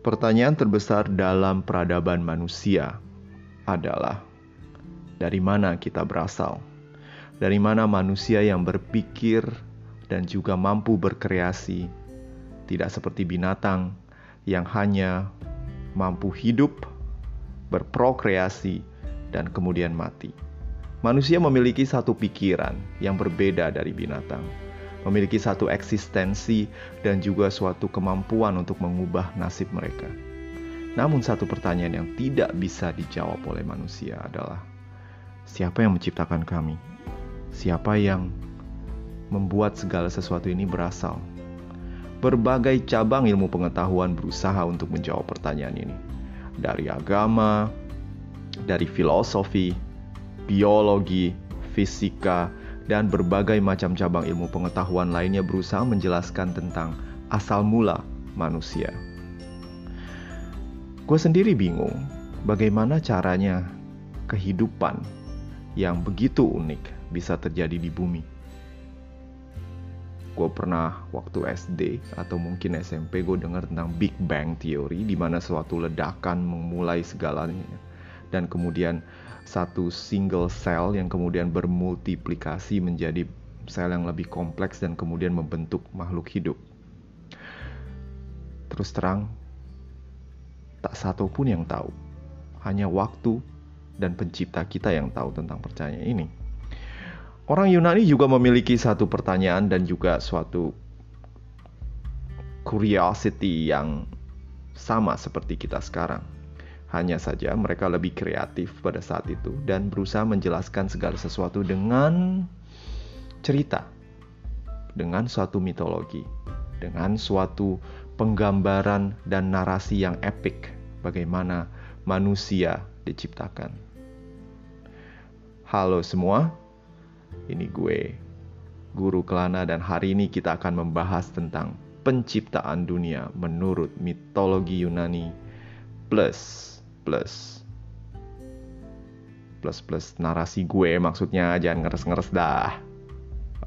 Pertanyaan terbesar dalam peradaban manusia adalah dari mana kita berasal? Dari mana manusia yang berpikir dan juga mampu berkreasi, tidak seperti binatang yang hanya mampu hidup, berprokreasi, dan kemudian mati. Manusia memiliki satu pikiran yang berbeda dari binatang memiliki satu eksistensi dan juga suatu kemampuan untuk mengubah nasib mereka. Namun, satu pertanyaan yang tidak bisa dijawab oleh manusia adalah: siapa yang menciptakan kami? Siapa yang membuat segala sesuatu ini berasal? Berbagai cabang ilmu pengetahuan berusaha untuk menjawab pertanyaan ini, dari agama, dari filosofi, biologi, fisika, dan berbagai macam cabang ilmu pengetahuan lainnya berusaha menjelaskan tentang asal mula manusia. Gue sendiri bingung bagaimana caranya kehidupan yang begitu unik bisa terjadi di bumi. Gue pernah waktu SD atau mungkin SMP gue dengar tentang Big Bang Theory di mana suatu ledakan memulai segalanya dan kemudian satu single cell yang kemudian bermultiplikasi menjadi sel yang lebih kompleks dan kemudian membentuk makhluk hidup. Terus terang, tak satu pun yang tahu. Hanya waktu dan pencipta kita yang tahu tentang percayaan ini. Orang Yunani juga memiliki satu pertanyaan dan juga suatu curiosity yang sama seperti kita sekarang hanya saja mereka lebih kreatif pada saat itu dan berusaha menjelaskan segala sesuatu dengan cerita, dengan suatu mitologi, dengan suatu penggambaran dan narasi yang epik bagaimana manusia diciptakan. Halo semua, ini gue, Guru Kelana dan hari ini kita akan membahas tentang penciptaan dunia menurut mitologi Yunani plus plus. Plus plus narasi gue maksudnya jangan ngeres-ngeres dah.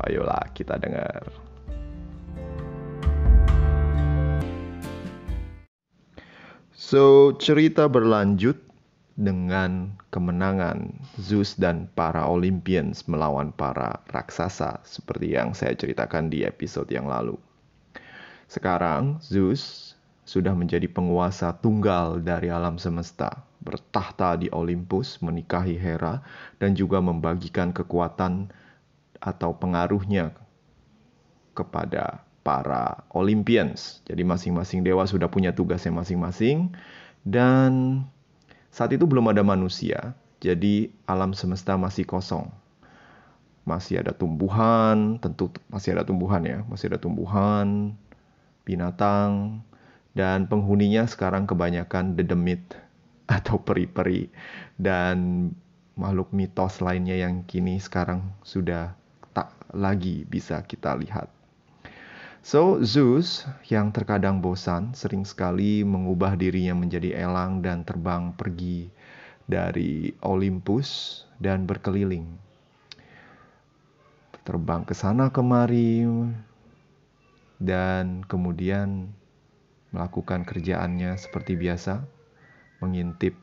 Ayolah kita dengar So, cerita berlanjut dengan kemenangan Zeus dan para Olympians melawan para raksasa seperti yang saya ceritakan di episode yang lalu. Sekarang Zeus sudah menjadi penguasa tunggal dari alam semesta, bertahta di Olympus, menikahi Hera, dan juga membagikan kekuatan atau pengaruhnya kepada para Olympians. Jadi masing-masing dewa sudah punya tugasnya masing-masing dan saat itu belum ada manusia, jadi alam semesta masih kosong. Masih ada tumbuhan, tentu masih ada tumbuhan ya, masih ada tumbuhan, binatang, dan penghuninya sekarang kebanyakan dedemit atau peri-peri dan makhluk mitos lainnya yang kini sekarang sudah tak lagi bisa kita lihat. So, Zeus yang terkadang bosan sering sekali mengubah dirinya menjadi elang dan terbang pergi dari Olympus dan berkeliling. Terbang ke sana kemari dan kemudian melakukan kerjaannya seperti biasa, mengintip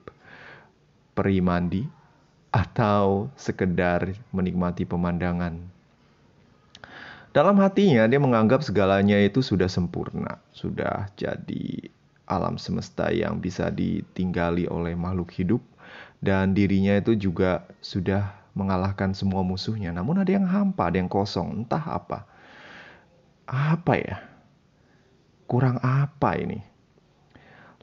peri mandi, atau sekedar menikmati pemandangan. Dalam hatinya dia menganggap segalanya itu sudah sempurna, sudah jadi alam semesta yang bisa ditinggali oleh makhluk hidup dan dirinya itu juga sudah mengalahkan semua musuhnya. Namun ada yang hampa, ada yang kosong, entah apa. Apa ya? Kurang apa ini?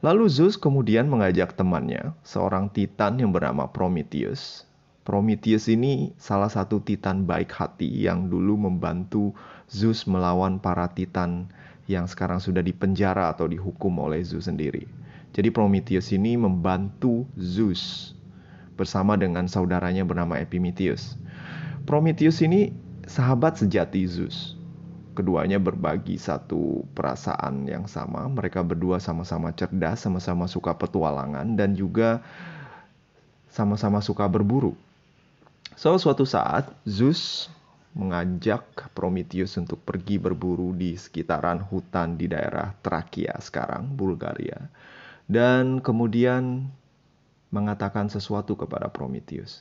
Lalu Zeus kemudian mengajak temannya, seorang titan yang bernama Prometheus. Prometheus ini salah satu titan baik hati yang dulu membantu Zeus melawan para titan yang sekarang sudah dipenjara atau dihukum oleh Zeus sendiri. Jadi Prometheus ini membantu Zeus bersama dengan saudaranya bernama Epimetheus. Prometheus ini sahabat sejati Zeus keduanya berbagi satu perasaan yang sama. Mereka berdua sama-sama cerdas, sama-sama suka petualangan, dan juga sama-sama suka berburu. So, suatu saat Zeus mengajak Prometheus untuk pergi berburu di sekitaran hutan di daerah Trakia sekarang, Bulgaria. dan kemudian mengatakan sesuatu kepada Prometheus.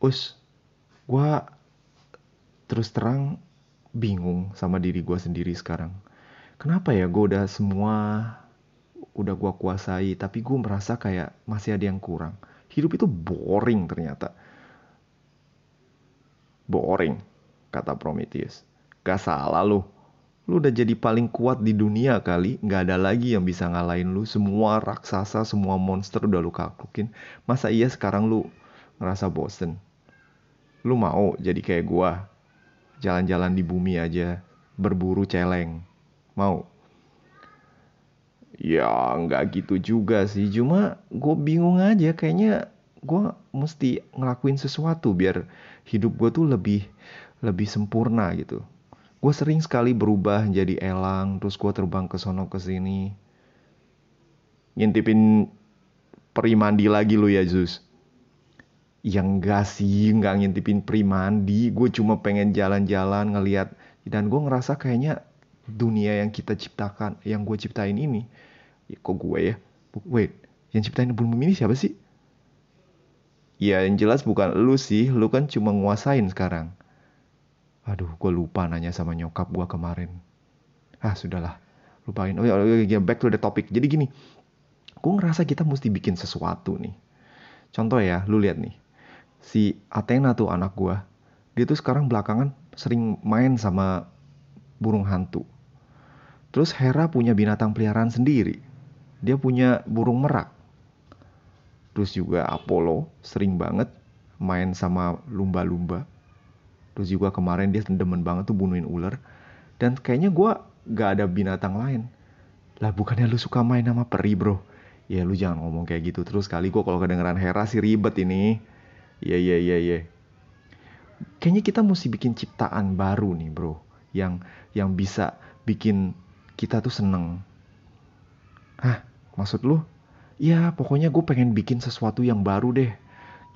Us, gue terus terang bingung sama diri gue sendiri sekarang. Kenapa ya gue udah semua udah gue kuasai, tapi gue merasa kayak masih ada yang kurang. Hidup itu boring ternyata. Boring, kata Prometheus. Gak salah lu. Lu udah jadi paling kuat di dunia kali. Gak ada lagi yang bisa ngalahin lu. Semua raksasa, semua monster udah lu kaklukin. Masa iya sekarang lu ngerasa bosen? Lu mau jadi kayak gua? Jalan-jalan di bumi aja. Berburu celeng. Mau? Ya nggak gitu juga sih, cuma gue bingung aja kayaknya gue mesti ngelakuin sesuatu biar hidup gue tuh lebih lebih sempurna gitu. Gue sering sekali berubah jadi elang, terus gue terbang ke sono ke sini. Ngintipin peri mandi lagi lu ya Zeus. Ya enggak sih, enggak ngintipin peri mandi. Gue cuma pengen jalan-jalan ngeliat. Dan gue ngerasa kayaknya dunia yang kita ciptakan, yang gue ciptain ini, ya, kok gue ya? Wait, yang ciptain bumi ini siapa sih? Ya yang jelas bukan lu sih, lu kan cuma nguasain sekarang. Aduh, gue lupa nanya sama nyokap gue kemarin. Ah, sudahlah. Lupain. Oh, ya, back to the topic. Jadi gini, gue ngerasa kita mesti bikin sesuatu nih. Contoh ya, lu lihat nih. Si Athena tuh anak gue. Dia tuh sekarang belakangan sering main sama burung hantu. Terus Hera punya binatang peliharaan sendiri. Dia punya burung merak. Terus juga Apollo sering banget main sama lumba-lumba. Terus juga kemarin dia demen banget tuh bunuhin ular. Dan kayaknya gue gak ada binatang lain. Lah bukannya lu suka main sama peri bro? Ya lu jangan ngomong kayak gitu terus kali gue kalau kedengeran Hera sih ribet ini. Iya iya iya iya. Kayaknya kita mesti bikin ciptaan baru nih bro. Yang yang bisa bikin kita tuh seneng. Hah, maksud lu? Ya, pokoknya gue pengen bikin sesuatu yang baru deh.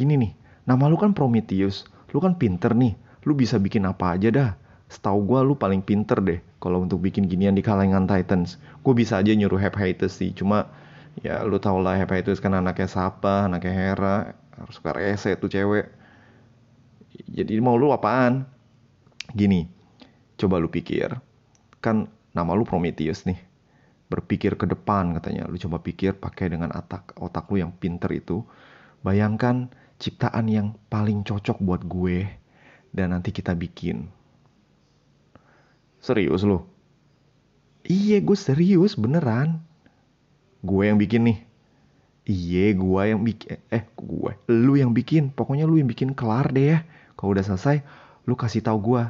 Gini nih, nama lu kan Prometheus. Lu kan pinter nih. Lu bisa bikin apa aja dah. Setahu gue lu paling pinter deh kalau untuk bikin ginian di kalangan Titans. Gue bisa aja nyuruh Hephaestus sih. Cuma ya lu tau lah Hephaestus kan anaknya Sapa, anaknya Hera. Harus suka rese tuh cewek. Jadi mau lu apaan? Gini, coba lu pikir. Kan nama lu Prometheus nih. Berpikir ke depan katanya. Lu coba pikir pakai dengan otak otak lu yang pinter itu. Bayangkan ciptaan yang paling cocok buat gue dan nanti kita bikin. Serius lu? Iya, gue serius beneran. Gue yang bikin nih. Iya, gue yang bikin. Eh, gue. Lu yang bikin. Pokoknya lu yang bikin kelar deh ya. Kalau udah selesai, lu kasih tahu gue.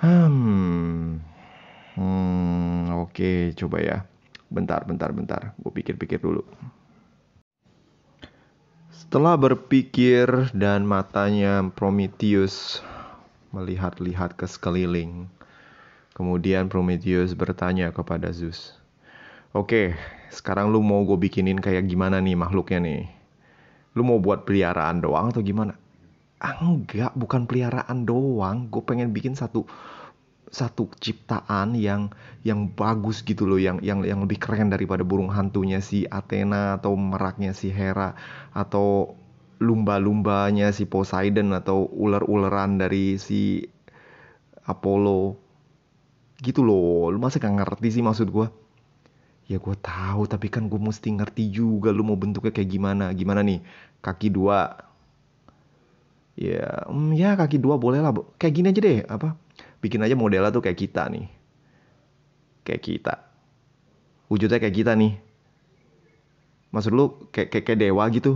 Hmm, Hmm, oke, okay, coba ya. Bentar, bentar, bentar. Gue pikir-pikir dulu. Setelah berpikir dan matanya Prometheus melihat-lihat ke sekeliling, kemudian Prometheus bertanya kepada Zeus, Oke, sekarang lu mau gue bikinin kayak gimana nih makhluknya nih? Lu mau buat peliharaan doang atau gimana? Ah, enggak, bukan peliharaan doang. Gue pengen bikin satu satu ciptaan yang yang bagus gitu loh yang yang yang lebih keren daripada burung hantunya si Athena atau meraknya si Hera atau lumba-lumbanya si Poseidon atau ular-uleran dari si Apollo gitu loh lu masa gak ngerti sih maksud gue ya gue tahu tapi kan gue mesti ngerti juga lu mau bentuknya kayak gimana gimana nih kaki dua ya mm, ya kaki dua boleh lah kayak gini aja deh apa bikin aja modelnya tuh kayak kita nih. Kayak kita. Wujudnya kayak kita nih. Maksud lu kayak, kayak, kayak dewa gitu?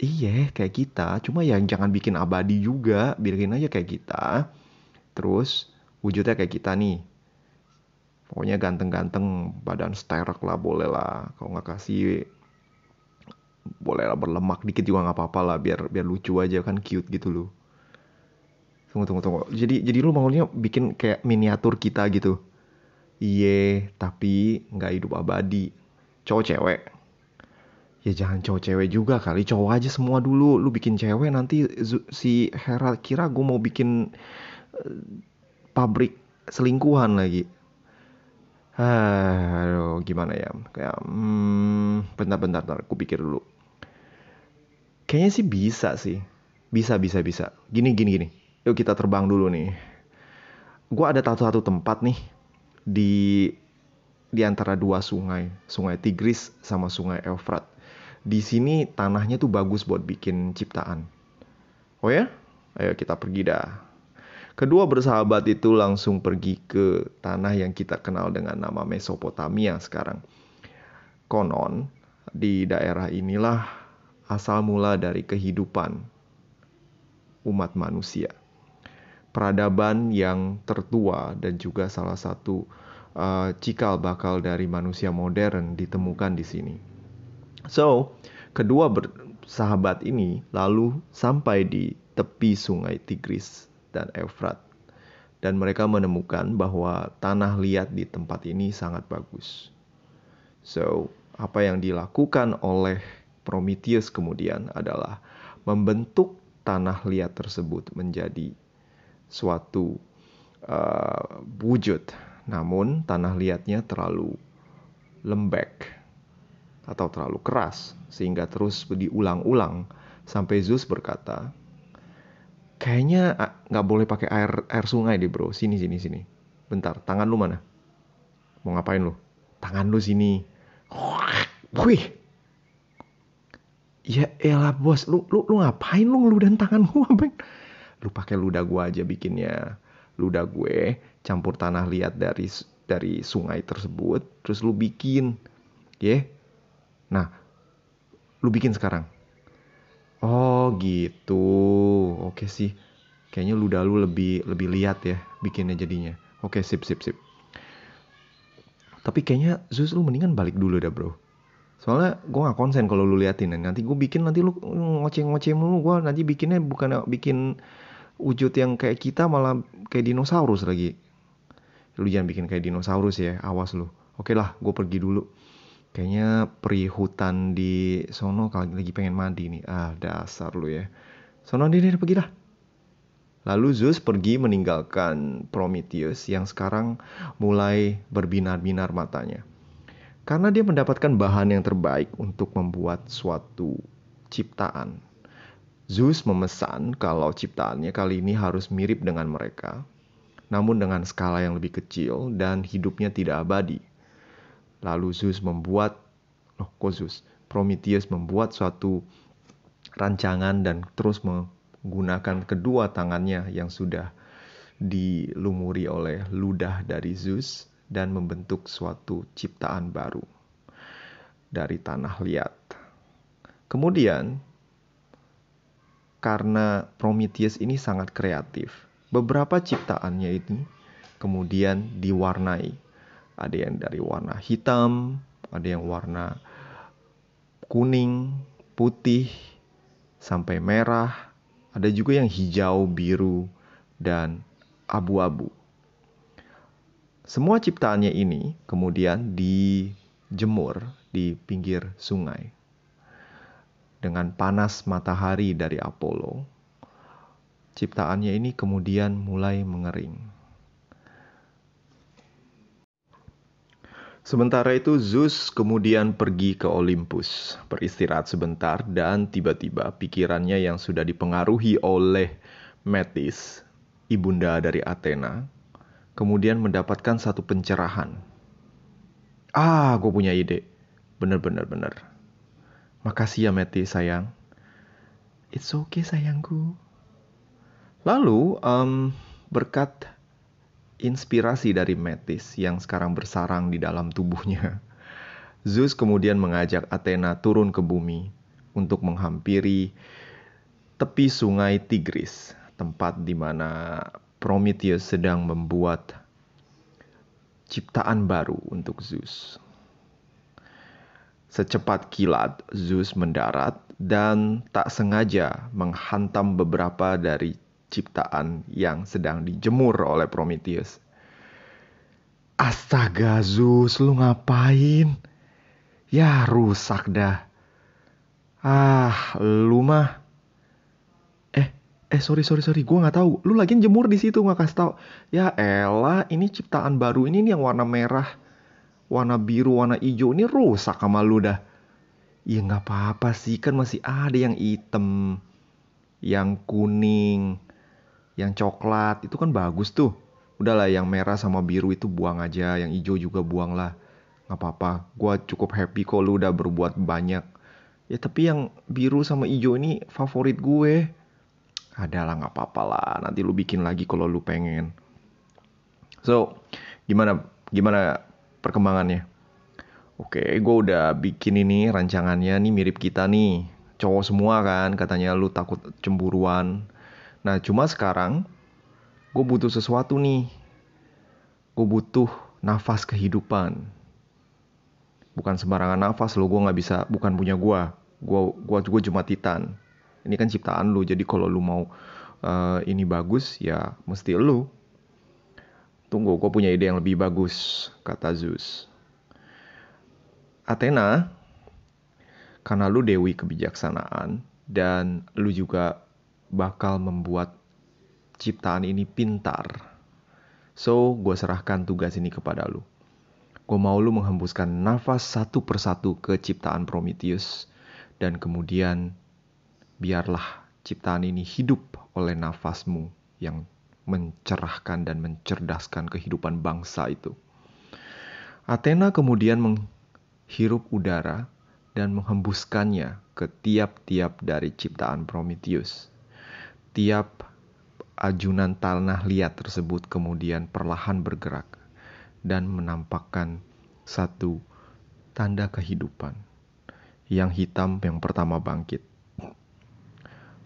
Iya, kayak kita. Cuma yang jangan bikin abadi juga. Bikin aja kayak kita. Terus wujudnya kayak kita nih. Pokoknya ganteng-ganteng, badan sterek lah boleh lah. Kalau nggak kasih boleh lah berlemak dikit juga nggak apa-apa lah biar biar lucu aja kan cute gitu loh Tunggu, tunggu, tunggu. Jadi, jadi lu maunya bikin kayak miniatur kita gitu. Iye, tapi nggak hidup abadi. Cowok cewek. Ya jangan cowok cewek juga kali. Cowok aja semua dulu. Lu bikin cewek nanti si Hera kira gue mau bikin uh, pabrik selingkuhan lagi. Aduh, gimana ya? Kayak, hmm, bentar-bentar, bentar, aku pikir dulu. Kayaknya sih bisa sih. Bisa, bisa, bisa. Gini, gini, gini. Yuk kita terbang dulu nih. Gua ada satu-satu tempat nih di di antara dua sungai, Sungai Tigris sama Sungai Eufrat. Di sini tanahnya tuh bagus buat bikin ciptaan. Oh ya? Ayo kita pergi dah. Kedua bersahabat itu langsung pergi ke tanah yang kita kenal dengan nama Mesopotamia sekarang. Konon, di daerah inilah asal mula dari kehidupan umat manusia. Peradaban yang tertua dan juga salah satu uh, cikal bakal dari manusia modern ditemukan di sini. So, kedua sahabat ini lalu sampai di tepi sungai Tigris dan Efrat. Dan mereka menemukan bahwa tanah liat di tempat ini sangat bagus. So, apa yang dilakukan oleh Prometheus kemudian adalah membentuk tanah liat tersebut menjadi suatu uh, wujud namun tanah liatnya terlalu lembek atau terlalu keras sehingga terus diulang-ulang sampai Zeus berkata, kayaknya nggak boleh pakai air air sungai deh bro. Sini sini sini. Bentar, tangan lu mana? Mau ngapain lu? Tangan lu sini. Wih. Ya elah bos, lu lu lu ngapain lu ngeludahin tangan gua, Bang? Lu pakai ludah gua aja bikinnya ludah gue campur tanah liat dari dari sungai tersebut terus lu bikin ya yeah? nah lu bikin sekarang gitu. Oke sih. Kayaknya ludah lu lebih lebih liat ya bikinnya jadinya. Oke sip sip sip. Tapi kayaknya Zeus lu mendingan balik dulu dah bro. Soalnya gue gak konsen kalau lu liatin nanti gue bikin nanti lu ngoceh-ngoceh mulu. Gue nanti bikinnya bukan bikin wujud yang kayak kita malah kayak dinosaurus lagi. Lu jangan bikin kayak dinosaurus ya, awas lu. Oke lah, gue pergi dulu. Kayaknya peri hutan di sono kalau lagi pengen mandi nih. Ah, dasar lu ya. Sono dia, pergi dah. Lalu Zeus pergi meninggalkan Prometheus yang sekarang mulai berbinar-binar matanya. Karena dia mendapatkan bahan yang terbaik untuk membuat suatu ciptaan Zeus memesan kalau ciptaannya kali ini harus mirip dengan mereka, namun dengan skala yang lebih kecil dan hidupnya tidak abadi. Lalu Zeus membuat, oh kok Zeus? Prometheus membuat suatu rancangan dan terus menggunakan kedua tangannya yang sudah dilumuri oleh ludah dari Zeus dan membentuk suatu ciptaan baru dari tanah liat. Kemudian karena Prometheus ini sangat kreatif. Beberapa ciptaannya ini kemudian diwarnai. Ada yang dari warna hitam, ada yang warna kuning, putih, sampai merah. Ada juga yang hijau, biru, dan abu-abu. Semua ciptaannya ini kemudian dijemur di pinggir sungai dengan panas matahari dari Apollo, ciptaannya ini kemudian mulai mengering. Sementara itu Zeus kemudian pergi ke Olympus, beristirahat sebentar dan tiba-tiba pikirannya yang sudah dipengaruhi oleh Metis, ibunda dari Athena, kemudian mendapatkan satu pencerahan. Ah, gue punya ide. Bener-bener bener. Makasih ya Meti sayang. It's okay sayangku. Lalu um, berkat inspirasi dari Metis yang sekarang bersarang di dalam tubuhnya, Zeus kemudian mengajak Athena turun ke bumi untuk menghampiri tepi sungai Tigris, tempat di mana Prometheus sedang membuat ciptaan baru untuk Zeus. Secepat kilat, Zeus mendarat dan tak sengaja menghantam beberapa dari ciptaan yang sedang dijemur oleh Prometheus. Astaga Zeus, lu ngapain? Ya rusak dah. Ah, lu mah. Eh, eh sorry sorry sorry, gue nggak tahu. Lu lagi jemur di situ nggak kasih tau. Ya elah, ini ciptaan baru ini nih yang warna merah warna biru, warna hijau ini rusak sama lu dah. Ya nggak apa-apa sih, kan masih ada yang hitam, yang kuning, yang coklat, itu kan bagus tuh. Udahlah yang merah sama biru itu buang aja, yang hijau juga buang lah. Nggak apa-apa, gue cukup happy kok lu udah berbuat banyak. Ya tapi yang biru sama hijau ini favorit gue. Adalah nggak apa-apa lah, nanti lu bikin lagi kalau lu pengen. So, gimana gimana perkembangannya? Oke, gue udah bikin ini rancangannya nih mirip kita nih. Cowok semua kan, katanya lu takut cemburuan. Nah, cuma sekarang gue butuh sesuatu nih. Gue butuh nafas kehidupan. Bukan sembarangan nafas lo, gue nggak bisa, bukan punya gue. Gue gua, gua cuma titan. Ini kan ciptaan lu, jadi kalau lu mau uh, ini bagus, ya mesti lu. Tunggu, gue punya ide yang lebih bagus, kata Zeus. Athena, karena lu dewi kebijaksanaan dan lu juga bakal membuat ciptaan ini pintar. So, gue serahkan tugas ini kepada lu. Gue mau lu menghembuskan nafas satu persatu ke ciptaan Prometheus. Dan kemudian, biarlah ciptaan ini hidup oleh nafasmu yang mencerahkan dan mencerdaskan kehidupan bangsa itu. Athena kemudian hirup udara dan menghembuskannya ke tiap-tiap dari ciptaan Prometheus. Tiap ajunan tanah liat tersebut kemudian perlahan bergerak dan menampakkan satu tanda kehidupan. Yang hitam yang pertama bangkit.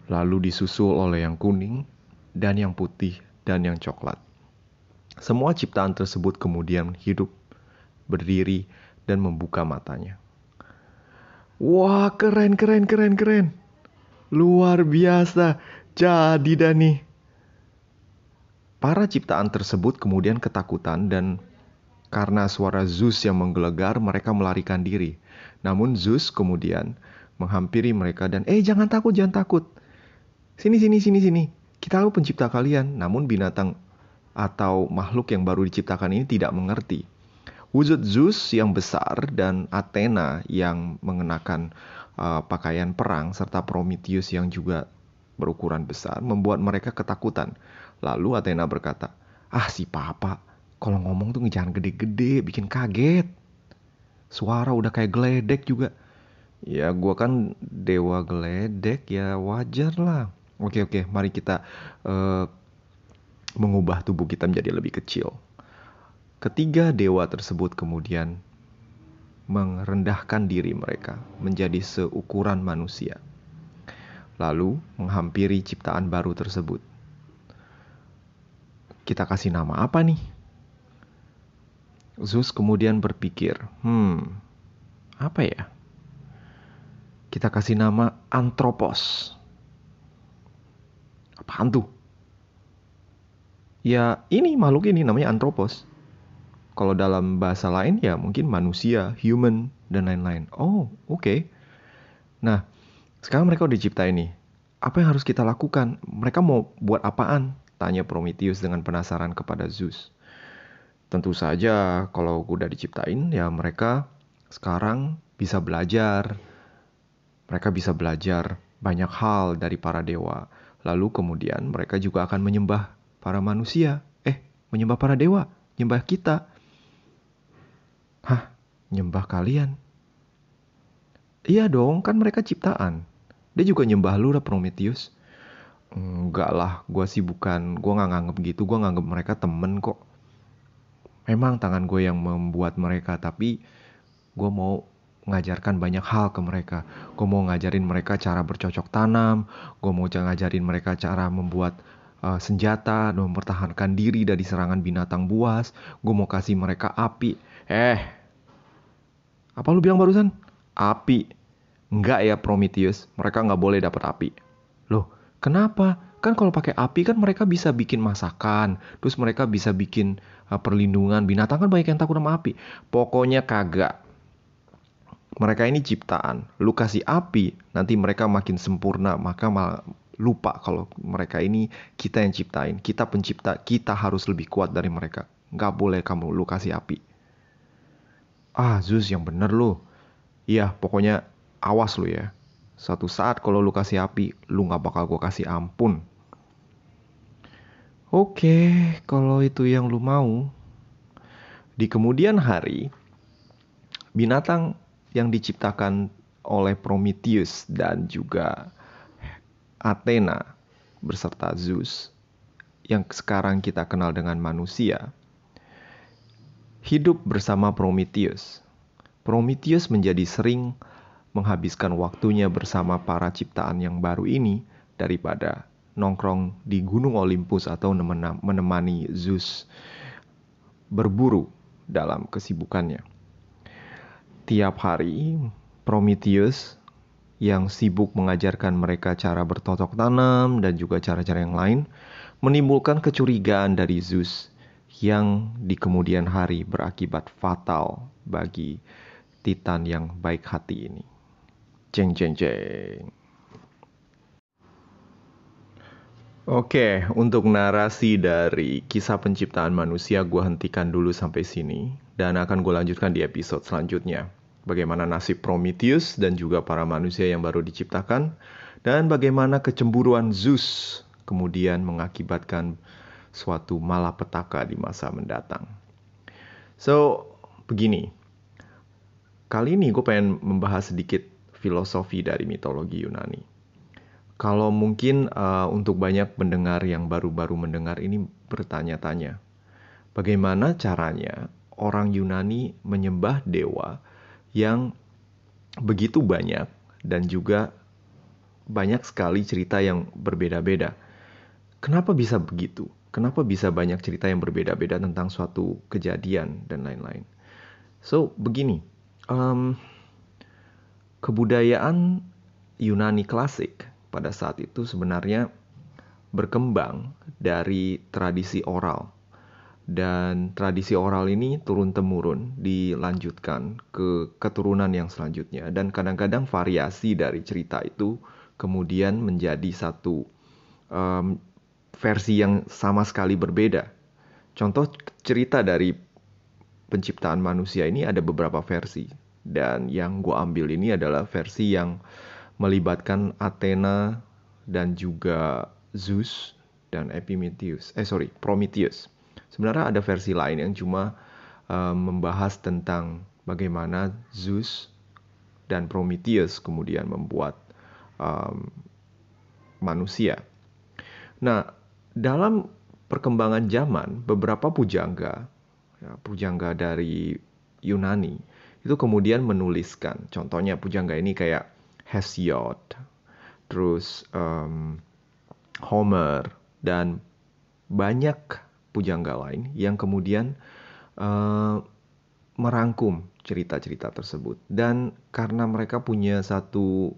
Lalu disusul oleh yang kuning dan yang putih dan yang coklat. Semua ciptaan tersebut kemudian hidup, berdiri, dan membuka matanya. Wah, keren, keren, keren, keren. Luar biasa. Jadi Dani. Para ciptaan tersebut kemudian ketakutan dan karena suara Zeus yang menggelegar, mereka melarikan diri. Namun Zeus kemudian menghampiri mereka dan, "Eh, jangan takut, jangan takut. Sini, sini, sini, sini. Kita tahu pencipta kalian." Namun binatang atau makhluk yang baru diciptakan ini tidak mengerti Wujud Zeus yang besar dan Athena yang mengenakan uh, pakaian perang serta Prometheus yang juga berukuran besar membuat mereka ketakutan. Lalu Athena berkata, "Ah si papa, kalau ngomong tuh jangan gede-gede, bikin kaget. Suara udah kayak geledek juga." Ya gua kan dewa geledek ya wajar lah. Oke oke, mari kita uh, mengubah tubuh kita menjadi lebih kecil. Ketiga dewa tersebut kemudian merendahkan diri mereka menjadi seukuran manusia, lalu menghampiri ciptaan baru tersebut. Kita kasih nama apa nih? Zeus kemudian berpikir, "Hmm, apa ya?" Kita kasih nama Antropos. Apaan tuh? Ya, ini makhluk ini namanya Antropos. Kalau dalam bahasa lain ya mungkin manusia, human, dan lain-lain. Oh, oke. Okay. Nah, sekarang mereka udah cipta ini. Apa yang harus kita lakukan? Mereka mau buat apaan? Tanya Prometheus dengan penasaran kepada Zeus. Tentu saja kalau udah diciptain ya mereka sekarang bisa belajar. Mereka bisa belajar banyak hal dari para dewa. Lalu kemudian mereka juga akan menyembah para manusia. Eh, menyembah para dewa, menyembah kita. Hah, nyembah kalian? Iya dong, kan mereka ciptaan. Dia juga nyembah lu lah Prometheus. Enggak lah, gue sih bukan, gue gak nganggep gitu, gue nganggep mereka temen kok. Memang tangan gue yang membuat mereka, tapi gue mau ngajarkan banyak hal ke mereka. Gue mau ngajarin mereka cara bercocok tanam, gue mau ngajarin mereka cara membuat uh, senjata dan mempertahankan diri dari serangan binatang buas. Gue mau kasih mereka api. Eh, apa lu bilang barusan? Api. Enggak ya Prometheus, mereka nggak boleh dapat api. Loh, kenapa? Kan kalau pakai api kan mereka bisa bikin masakan, terus mereka bisa bikin uh, perlindungan. Binatang kan banyak yang takut sama api. Pokoknya kagak. Mereka ini ciptaan. Lu kasih api, nanti mereka makin sempurna, maka malah lupa kalau mereka ini kita yang ciptain, kita pencipta, kita harus lebih kuat dari mereka. Nggak boleh kamu lu kasih api. ah Zeus yang bener lu. Iya, pokoknya awas lu ya. Satu saat kalau lu kasih api, lu gak bakal gue kasih ampun. Oke, kalau itu yang lu mau. Di kemudian hari, binatang yang diciptakan oleh Prometheus dan juga Athena beserta Zeus yang sekarang kita kenal dengan manusia hidup bersama Prometheus. Prometheus menjadi sering menghabiskan waktunya bersama para ciptaan yang baru ini daripada nongkrong di Gunung Olympus atau menemani Zeus berburu dalam kesibukannya. Tiap hari, Prometheus yang sibuk mengajarkan mereka cara bertotok tanam dan juga cara-cara yang lain menimbulkan kecurigaan dari Zeus yang di kemudian hari berakibat fatal bagi Titan yang baik hati ini. Jeng jeng jeng. Oke, untuk narasi dari kisah penciptaan manusia gue hentikan dulu sampai sini dan akan gue lanjutkan di episode selanjutnya. Bagaimana nasib Prometheus dan juga para manusia yang baru diciptakan dan bagaimana kecemburuan Zeus kemudian mengakibatkan suatu malapetaka di masa mendatang. So, begini. Kali ini gue pengen membahas sedikit filosofi dari mitologi Yunani. Kalau mungkin uh, untuk banyak pendengar yang baru-baru mendengar ini bertanya-tanya, bagaimana caranya orang Yunani menyembah dewa yang begitu banyak dan juga banyak sekali cerita yang berbeda-beda. Kenapa bisa begitu? kenapa bisa banyak cerita yang berbeda-beda tentang suatu kejadian dan lain-lain. So begini, um, kebudayaan Yunani klasik pada saat itu sebenarnya berkembang dari tradisi oral dan tradisi oral ini turun temurun dilanjutkan ke keturunan yang selanjutnya dan kadang-kadang variasi dari cerita itu kemudian menjadi satu um, versi yang sama sekali berbeda. Contoh cerita dari penciptaan manusia ini ada beberapa versi. Dan yang gue ambil ini adalah versi yang melibatkan Athena dan juga Zeus dan Epimetheus. Eh sorry, Prometheus. Sebenarnya ada versi lain yang cuma um, membahas tentang bagaimana Zeus dan Prometheus kemudian membuat um, manusia. Nah, dalam perkembangan zaman, beberapa pujangga, ya, pujangga dari Yunani, itu kemudian menuliskan, contohnya pujangga ini kayak Hesiod, terus um, Homer, dan banyak pujangga lain yang kemudian uh, merangkum cerita-cerita tersebut. Dan karena mereka punya satu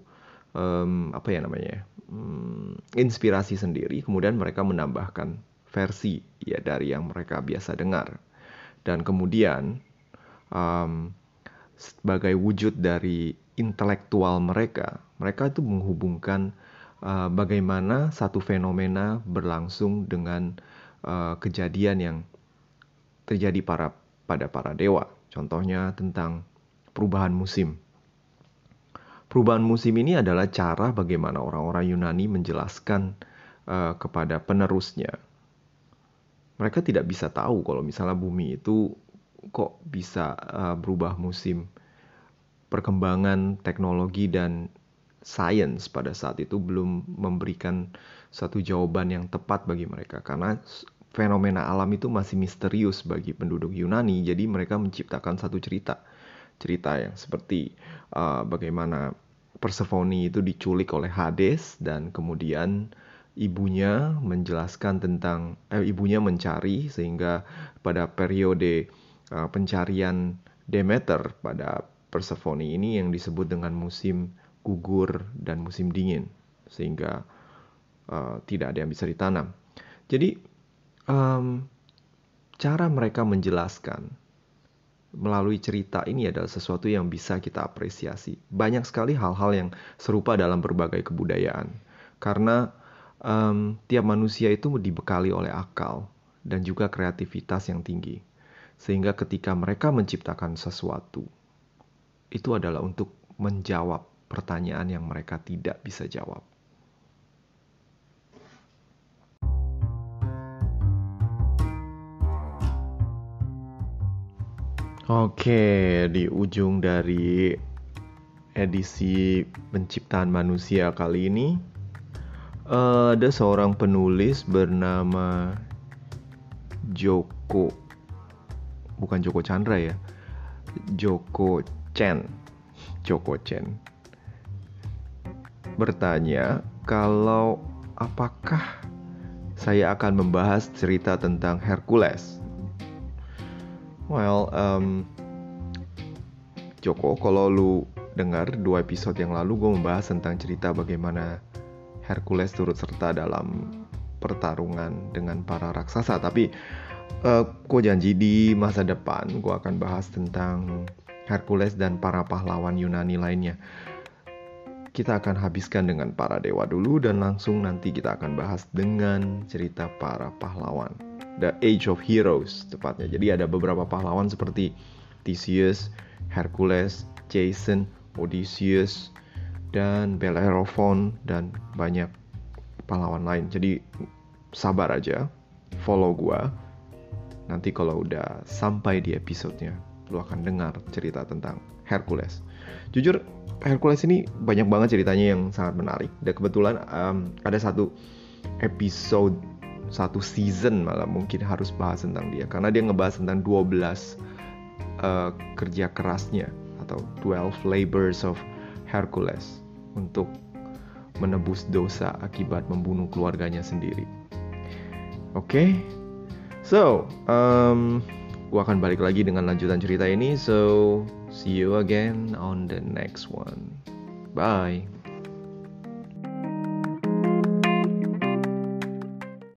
um, apa ya namanya um, inspirasi sendiri, kemudian mereka menambahkan versi ya dari yang mereka biasa dengar, dan kemudian um, sebagai wujud dari intelektual mereka, mereka itu menghubungkan uh, bagaimana satu fenomena berlangsung dengan uh, kejadian yang terjadi para pada para dewa. Contohnya tentang perubahan musim Perubahan musim ini adalah cara bagaimana orang-orang Yunani menjelaskan uh, kepada penerusnya. Mereka tidak bisa tahu kalau misalnya bumi itu kok bisa uh, berubah musim. Perkembangan teknologi dan sains pada saat itu belum memberikan satu jawaban yang tepat bagi mereka karena fenomena alam itu masih misterius bagi penduduk Yunani. Jadi mereka menciptakan satu cerita cerita yang seperti uh, bagaimana Persephone itu diculik oleh Hades dan kemudian ibunya menjelaskan tentang eh, ibunya mencari sehingga pada periode uh, pencarian Demeter pada Persephone ini yang disebut dengan musim gugur dan musim dingin sehingga uh, tidak ada yang bisa ditanam. Jadi um, cara mereka menjelaskan melalui cerita ini adalah sesuatu yang bisa kita apresiasi. Banyak sekali hal-hal yang serupa dalam berbagai kebudayaan, karena um, tiap manusia itu dibekali oleh akal dan juga kreativitas yang tinggi. Sehingga ketika mereka menciptakan sesuatu, itu adalah untuk menjawab pertanyaan yang mereka tidak bisa jawab. Oke, di ujung dari edisi penciptaan manusia kali ini uh, ada seorang penulis bernama Joko bukan Joko Chandra ya. Joko Chen Joko Chen bertanya kalau apakah saya akan membahas cerita tentang Hercules? Well, um, Joko, kalau lu dengar dua episode yang lalu gue membahas tentang cerita bagaimana Hercules turut serta dalam pertarungan dengan para raksasa. Tapi uh, gue janji di masa depan gue akan bahas tentang Hercules dan para pahlawan Yunani lainnya. Kita akan habiskan dengan para dewa dulu dan langsung nanti kita akan bahas dengan cerita para pahlawan. The Age of Heroes tepatnya. Jadi ada beberapa pahlawan seperti Theseus, Hercules, Jason, Odysseus, dan Bellerophon dan banyak pahlawan lain. Jadi sabar aja, follow gua. Nanti kalau udah sampai di episodenya, lu akan dengar cerita tentang Hercules. Jujur, Hercules ini banyak banget ceritanya yang sangat menarik. Dan kebetulan um, ada satu episode satu season malah mungkin harus bahas tentang dia karena dia ngebahas tentang 12 uh, eh, kerja kerasnya atau 12 labors of Hercules untuk menebus dosa akibat membunuh keluarganya sendiri. Oke, okay? So um, gua akan balik lagi dengan lanjutan cerita ini. So see you again on the next one. Bye.